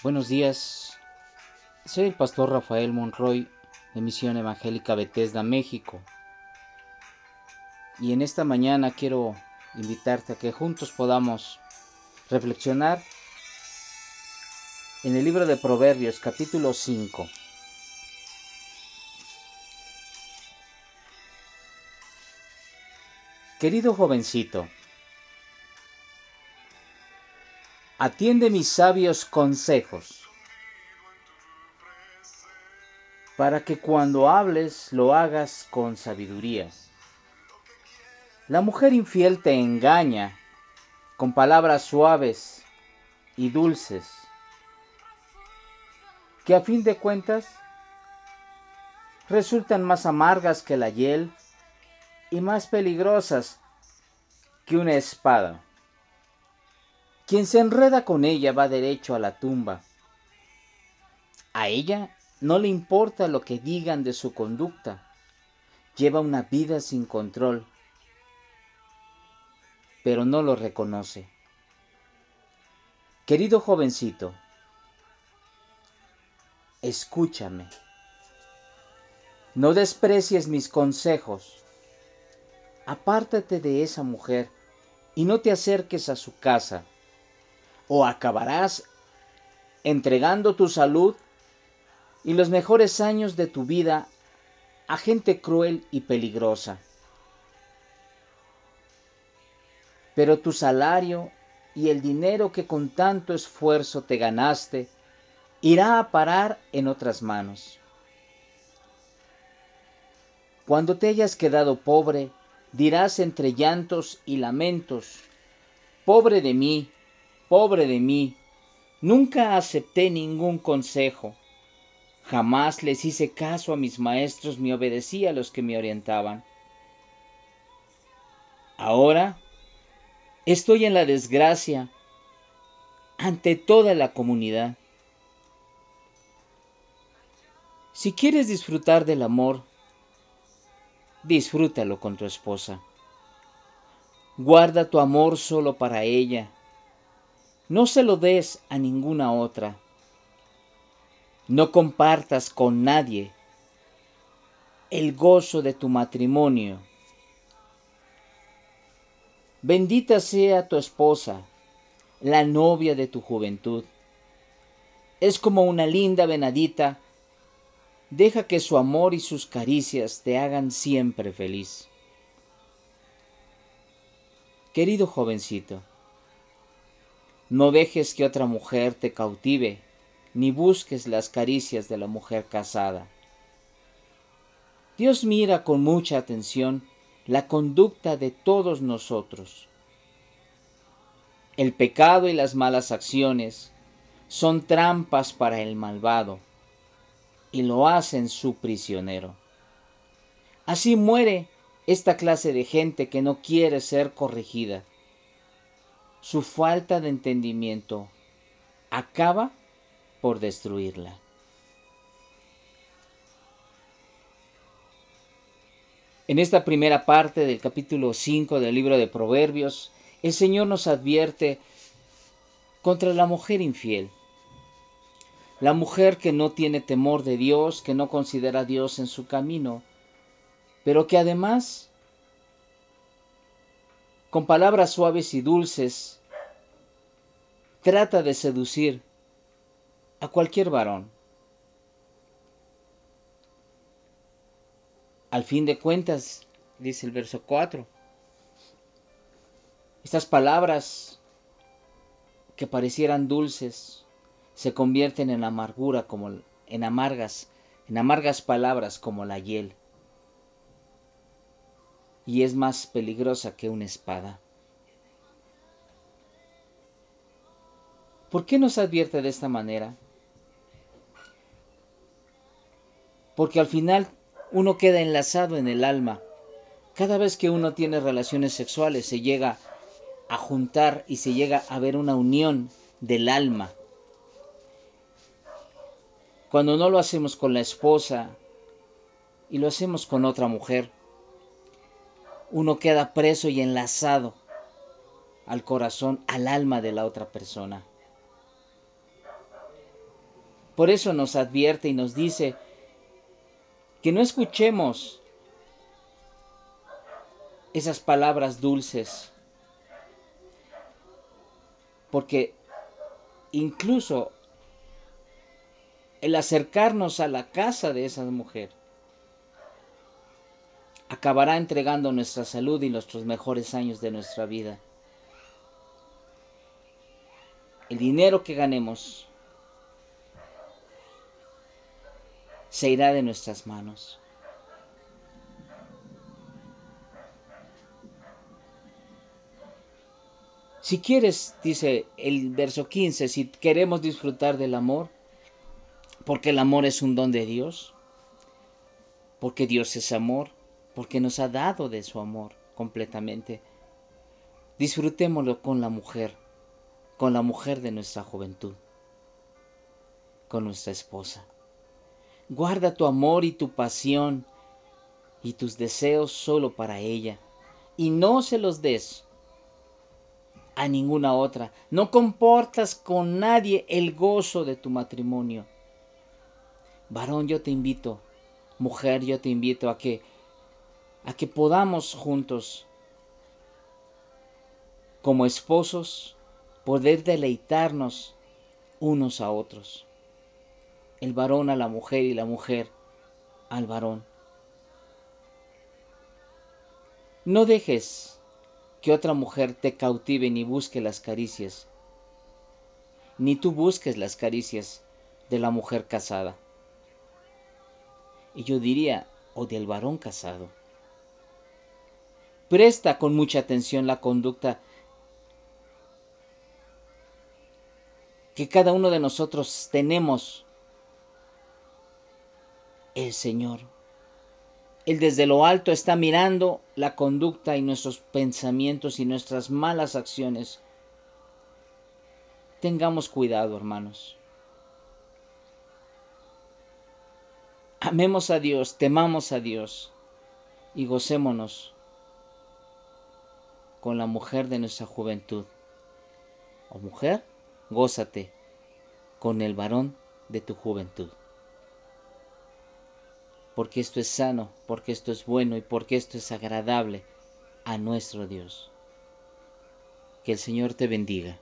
Buenos días, soy el pastor Rafael Monroy de Misión Evangélica Bethesda, México. Y en esta mañana quiero invitarte a que juntos podamos reflexionar en el libro de Proverbios capítulo 5. Querido jovencito, atiende mis sabios consejos, para que cuando hables lo hagas con sabiduría. La mujer infiel te engaña con palabras suaves y dulces, que a fin de cuentas resultan más amargas que la hiel y más peligrosas que una espada. Quien se enreda con ella va derecho a la tumba. A ella no le importa lo que digan de su conducta. Lleva una vida sin control, pero no lo reconoce. Querido jovencito, escúchame. No desprecies mis consejos. Apártate de esa mujer y no te acerques a su casa o acabarás entregando tu salud y los mejores años de tu vida a gente cruel y peligrosa. Pero tu salario y el dinero que con tanto esfuerzo te ganaste irá a parar en otras manos. Cuando te hayas quedado pobre, dirás entre llantos y lamentos, pobre de mí, Pobre de mí, nunca acepté ningún consejo. Jamás les hice caso a mis maestros ni obedecí a los que me orientaban. Ahora estoy en la desgracia ante toda la comunidad. Si quieres disfrutar del amor, disfrútalo con tu esposa. Guarda tu amor solo para ella no se lo des a ninguna otra. No compartas con nadie el gozo de tu matrimonio. Bendita sea tu esposa, la novia de tu juventud. Es como una linda venadita. Deja que su amor y sus caricias te hagan siempre feliz. Querido jovencito, no dejes que otra mujer te cautive, ni busques las caricias de la mujer casada. Dios mira con mucha atención la conducta de todos nosotros. El pecado y las malas acciones son trampas para el malvado y lo hacen su prisionero. Así muere esta clase de gente que no quiere ser corregida su falta de entendimiento acaba por destruirla. En esta primera parte del capítulo 5 del libro de Proverbios, el Señor nos advierte contra la mujer infiel. La mujer que no tiene temor de Dios, que no considera a Dios en su camino, pero que además con palabras suaves y dulces, trata de seducir a cualquier varón. Al fin de cuentas, dice el verso 4, estas palabras que parecieran dulces se convierten en amargura como en amargas, en amargas palabras como la hiel y es más peligrosa que una espada. ¿Por qué nos advierte de esta manera? Porque al final uno queda enlazado en el alma. Cada vez que uno tiene relaciones sexuales se llega a juntar y se llega a ver una unión del alma. Cuando no lo hacemos con la esposa y lo hacemos con otra mujer, uno queda preso y enlazado al corazón, al alma de la otra persona. Por eso nos advierte y nos dice que no escuchemos esas palabras dulces, porque incluso el acercarnos a la casa de esa mujer acabará entregando nuestra salud y nuestros mejores años de nuestra vida. El dinero que ganemos se irá de nuestras manos. Si quieres, dice el verso 15, si queremos disfrutar del amor, porque el amor es un don de Dios, porque Dios es amor, porque nos ha dado de su amor completamente. Disfrutémoslo con la mujer, con la mujer de nuestra juventud, con nuestra esposa. Guarda tu amor y tu pasión y tus deseos solo para ella, y no se los des a ninguna otra. No comportas con nadie el gozo de tu matrimonio. Varón, yo te invito, mujer, yo te invito a que a que podamos juntos como esposos poder deleitarnos unos a otros. El varón a la mujer y la mujer al varón. No dejes que otra mujer te cautive ni busque las caricias, ni tú busques las caricias de la mujer casada. Y yo diría, o del varón casado. Presta con mucha atención la conducta que cada uno de nosotros tenemos. El Señor él desde lo alto está mirando la conducta y nuestros pensamientos y nuestras malas acciones. Tengamos cuidado, hermanos. Amemos a Dios, temamos a Dios y gocémonos con la mujer de nuestra juventud. O mujer, gózate con el varón de tu juventud porque esto es sano, porque esto es bueno y porque esto es agradable a nuestro Dios. Que el Señor te bendiga.